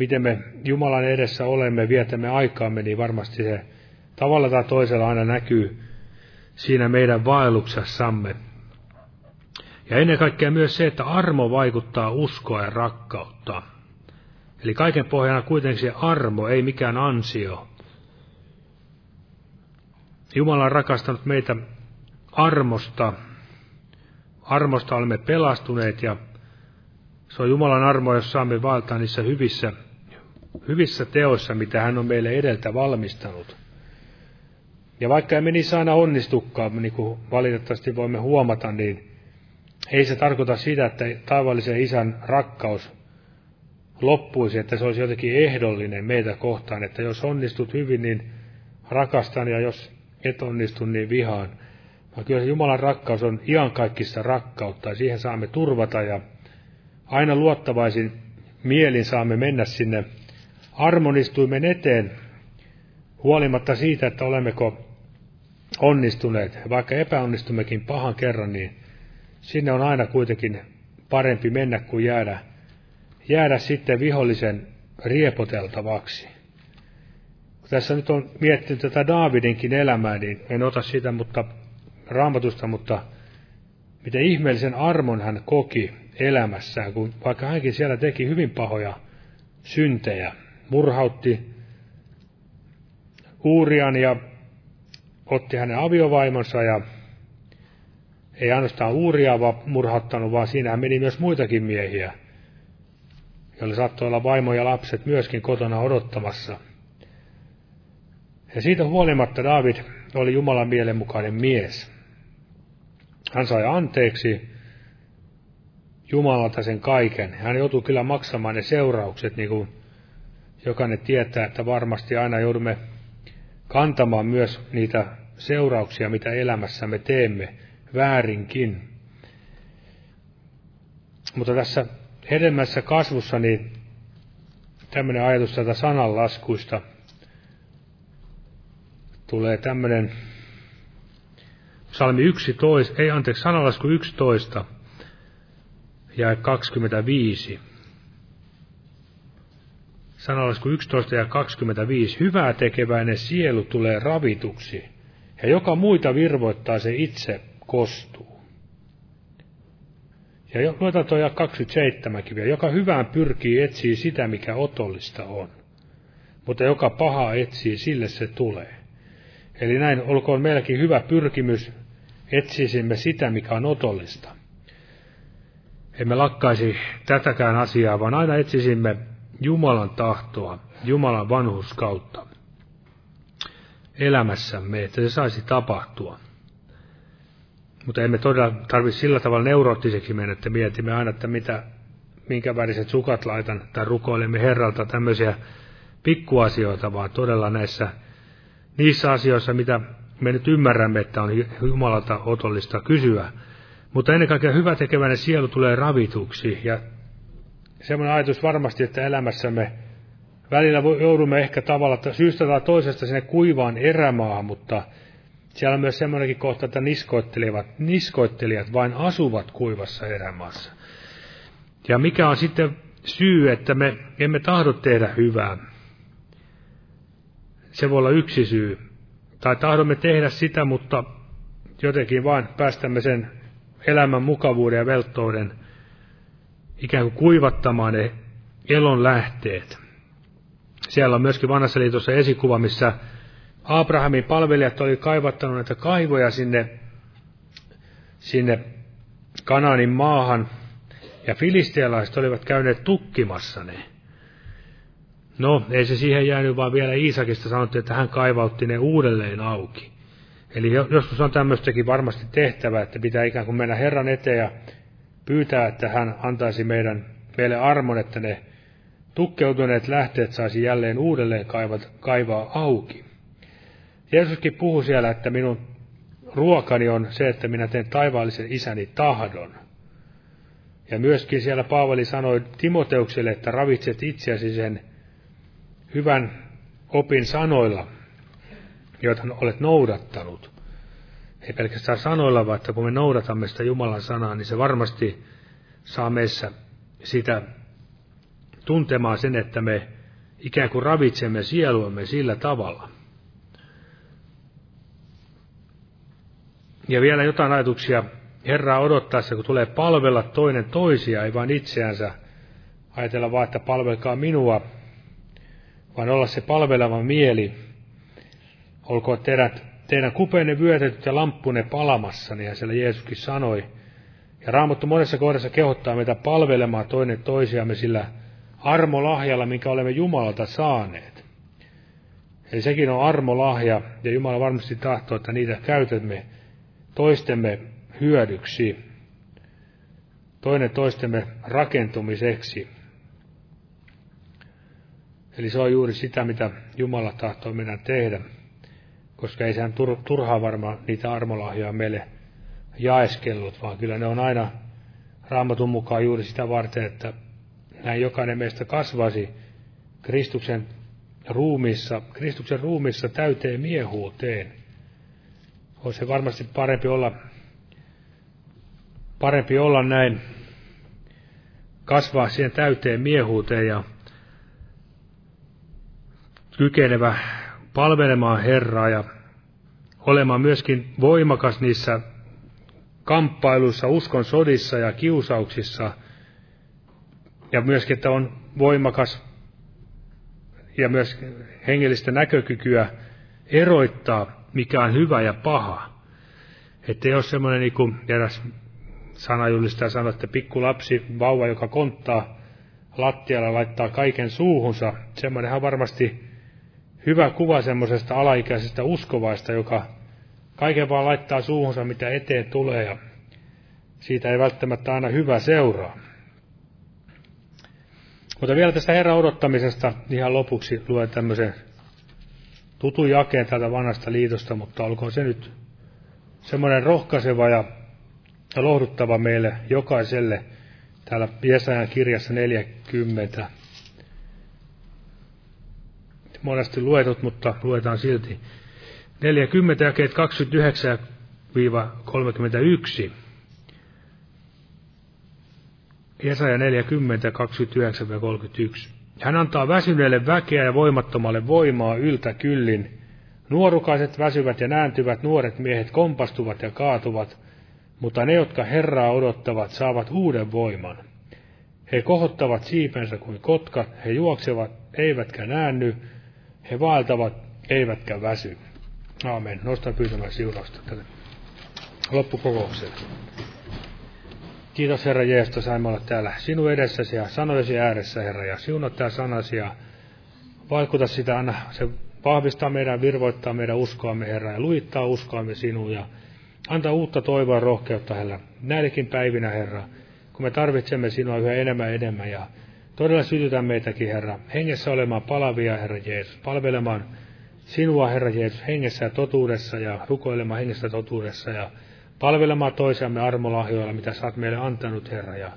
B: miten me Jumalan edessä olemme, vietämme aikaamme, niin varmasti se tavalla tai toisella aina näkyy siinä meidän vaelluksessamme. Ja ennen kaikkea myös se, että armo vaikuttaa uskoa ja rakkautta. Eli kaiken pohjana kuitenkin se armo, ei mikään ansio. Jumala on rakastanut meitä armosta. Armosta olemme pelastuneet ja se on Jumalan armo, jos saamme valtaa niissä hyvissä, hyvissä teoissa, mitä hän on meille edeltä valmistanut. Ja vaikka emme niissä aina onnistukaan, niin kuin valitettavasti voimme huomata, niin ei se tarkoita sitä, että taivallisen isän rakkaus loppuisi, että se olisi jotenkin ehdollinen meitä kohtaan, että jos onnistut hyvin, niin rakastan, ja jos et onnistu, niin vihaan. Vaan kyllä se Jumalan rakkaus on iankaikkista rakkautta, ja siihen saamme turvata, ja aina luottavaisin mielin saamme mennä sinne armonistuimen eteen, huolimatta siitä, että olemmeko onnistuneet, vaikka epäonnistummekin pahan kerran, niin sinne on aina kuitenkin parempi mennä kuin jäädä, jäädä sitten vihollisen riepoteltavaksi. Kun tässä nyt on miettinyt tätä Daavidinkin elämää, niin en ota sitä mutta raamatusta, mutta miten ihmeellisen armon hän koki elämässään, kun vaikka hänkin siellä teki hyvin pahoja syntejä, murhautti Uurian ja otti hänen aviovaimonsa ja ei ainoastaan Uuria murhattanut, vaan siinä meni myös muitakin miehiä, joilla saattoi olla vaimo ja lapset myöskin kotona odottamassa. Ja siitä huolimatta David oli Jumalan mielenmukainen mies. Hän sai anteeksi Jumalalta sen kaiken. Hän joutui kyllä maksamaan ne seuraukset, niin kuin jokainen tietää, että varmasti aina joudumme kantamaan myös niitä seurauksia, mitä elämässä me teemme väärinkin. Mutta tässä hedelmässä kasvussa niin tämmöinen ajatus tätä sananlaskuista tulee tämmöinen Salmi 11, ei anteeksi, sanalasku 11 ja 25. Sanalasku 11 ja 25. Hyvää tekeväinen sielu tulee ravituksi, ja joka muita virvoittaa se itse kostuu. Ja luetaan tuo 27 kiviä. Joka hyvään pyrkii etsii sitä, mikä otollista on. Mutta joka paha etsii, sille se tulee. Eli näin olkoon meilläkin hyvä pyrkimys, etsisimme sitä, mikä on otollista. Emme lakkaisi tätäkään asiaa, vaan aina etsisimme Jumalan tahtoa, Jumalan vanhuskautta elämässämme, että se saisi tapahtua. Mutta emme todella tarvitse sillä tavalla neuroottiseksi mennä, että mietimme aina, että mitä, minkä väriset sukat laitan, tai rukoilemme Herralta tämmöisiä pikkuasioita, vaan todella näissä niissä asioissa, mitä me nyt ymmärrämme, että on Jumalalta otollista kysyä. Mutta ennen kaikkea hyvä tekeväinen sielu tulee ravituksi, ja semmoinen ajatus varmasti, että elämässämme välillä joudumme ehkä tavalla syystä tai toisesta sinne kuivaan erämaahan, mutta siellä on myös semmoinenkin kohta, että niskoittelijat, niskoittelijat vain asuvat kuivassa erämaassa. Ja mikä on sitten syy, että me emme tahdo tehdä hyvää? Se voi olla yksi syy. Tai tahdomme tehdä sitä, mutta jotenkin vain päästämme sen elämän mukavuuden ja velttouden ikään kuin kuivattamaan ne elon lähteet. Siellä on myöskin vanhassa liitossa esikuva, missä Abrahamin palvelijat oli kaivattanut näitä kaivoja sinne, sinne Kanaanin maahan, ja filistealaiset olivat käyneet tukkimassa ne. No, ei se siihen jäänyt, vaan vielä Iisakista sanottiin, että hän kaivautti ne uudelleen auki. Eli joskus on tämmöistäkin varmasti tehtävä, että pitää ikään kuin mennä Herran eteen ja pyytää, että hän antaisi meidän, meille armon, että ne tukkeutuneet lähteet saisi jälleen uudelleen kaivat, kaivaa auki. Jeesuskin puhuu siellä, että minun ruokani on se, että minä teen taivaallisen isäni tahdon. Ja myöskin siellä Paavali sanoi Timoteukselle, että ravitset itseäsi sen hyvän opin sanoilla, joita olet noudattanut. Ei pelkästään sanoilla, vaan että kun me noudatamme sitä Jumalan sanaa, niin se varmasti saa meissä sitä tuntemaan sen, että me ikään kuin ravitsemme sieluamme sillä tavalla. Ja vielä jotain ajatuksia Herraa odottaessa, kun tulee palvella toinen toisia, ei vain itseänsä ajatella vaan, että palvelkaa minua, vaan olla se palveleva mieli. Olkoon teidät, teidän kupeenne vyötetyt ja lamppune palamassa, niin siellä Jeesuskin sanoi. Ja Raamattu monessa kohdassa kehottaa meitä palvelemaan toinen toisiamme sillä armolahjalla, minkä olemme Jumalalta saaneet. Eli sekin on armolahja, ja Jumala varmasti tahtoo, että niitä käytämme toistemme hyödyksi, toinen toistemme rakentumiseksi. Eli se on juuri sitä, mitä Jumala tahtoo meidän tehdä, koska ei sehän turhaa varmaan niitä armolahjoja meille jaeskellut, vaan kyllä ne on aina raamatun mukaan juuri sitä varten, että näin jokainen meistä kasvaisi Kristuksen ruumissa, Kristuksen ruumissa täyteen miehuuteen. Olisi se varmasti parempi olla, parempi olla näin, kasvaa siihen täyteen miehuuteen ja kykenevä palvelemaan Herraa ja olemaan myöskin voimakas niissä kamppailuissa, uskon sodissa ja kiusauksissa, ja myöskin, että on voimakas ja myös hengellistä näkökykyä eroittaa, mikä on hyvä ja paha. Että ei ole semmoinen, niin kuin eräs sanajulistaja sanoi, että pikku lapsi, vauva, joka konttaa lattialla, laittaa kaiken suuhunsa. Semmoinenhan varmasti hyvä kuva semmoisesta alaikäisestä uskovaista, joka kaiken vaan laittaa suuhunsa, mitä eteen tulee, ja siitä ei välttämättä aina hyvä seuraa. Mutta vielä tästä Herran odottamisesta ihan lopuksi luen tämmöisen tutun jakeen täältä vanhasta liitosta, mutta olkoon se nyt semmoinen rohkaiseva ja lohduttava meille jokaiselle täällä Jesajan kirjassa 40. Monesti luetut, mutta luetaan silti. 40 jakeet 29-31. Jesaja 40, 29-31. Hän antaa väsyneelle väkeä ja voimattomalle voimaa yltä kyllin. Nuorukaiset väsyvät ja nääntyvät, nuoret miehet kompastuvat ja kaatuvat, mutta ne, jotka Herraa odottavat, saavat uuden voiman. He kohottavat siipensä kuin kotkat, he juoksevat, eivätkä näänny, he vaeltavat, eivätkä väsy. Aamen. Nosta pyytämään siunausta tälle loppukokoukselle. Kiitos Herra Jeesus, että saimme olla täällä sinun edessäsi ja sanojesi ääressä, Herra, ja siunat tämä sanasi ja vaikuta sitä, anna se vahvistaa meidän, virvoittaa meidän uskoamme, Herra, ja luittaa uskoamme sinuun ja antaa uutta toivoa ja rohkeutta, Herra, näillekin päivinä, Herra, kun me tarvitsemme sinua yhä enemmän ja enemmän ja todella sytytä meitäkin, Herra, hengessä olemaan palavia, Herra Jeesus, palvelemaan sinua, Herra Jeesus, hengessä ja totuudessa ja rukoilemaan hengessä ja totuudessa ja palvelemaan toisiamme armolahjoilla, mitä oot meille antanut, Herra, ja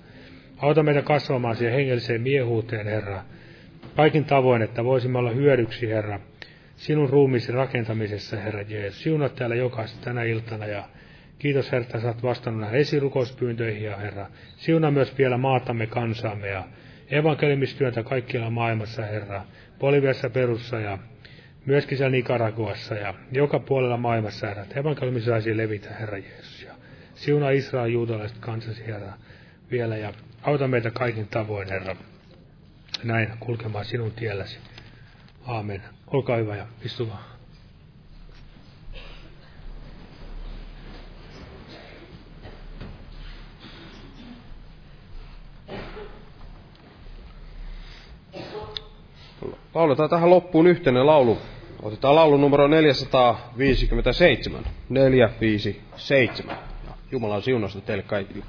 B: auta meitä kasvamaan siihen hengelliseen miehuuteen, Herra, kaikin tavoin, että voisimme olla hyödyksi, Herra, sinun ruumiisi rakentamisessa, Herra Jeesus. Siunat täällä jokaista tänä iltana ja kiitos, Herra, että oot vastannut näihin esirukouspyyntöihin ja Herra, siuna myös vielä maatamme kansaamme ja evankeliumistyötä kaikkialla maailmassa, Herra, Boliviassa, Perussa ja myöskin siellä Nicaraguassa ja joka puolella maailmassa, Herra, että evankeliumi saisi levitä, Herra Jeesus. Ja siunaa Israel juutalaiset kansasi, Herra, vielä ja auta meitä kaikin tavoin, Herra, näin kulkemaan sinun tielläsi. Aamen. Olkaa hyvä ja istukaa.
A: Lauletaan tähän loppuun yhteinen laulu. Otetaan laulu numero 457. 457. Ja Jumalan siunosta teille kaikille.